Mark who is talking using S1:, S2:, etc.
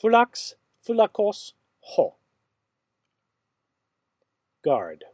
S1: Fulax, fulakos, ho. Guard.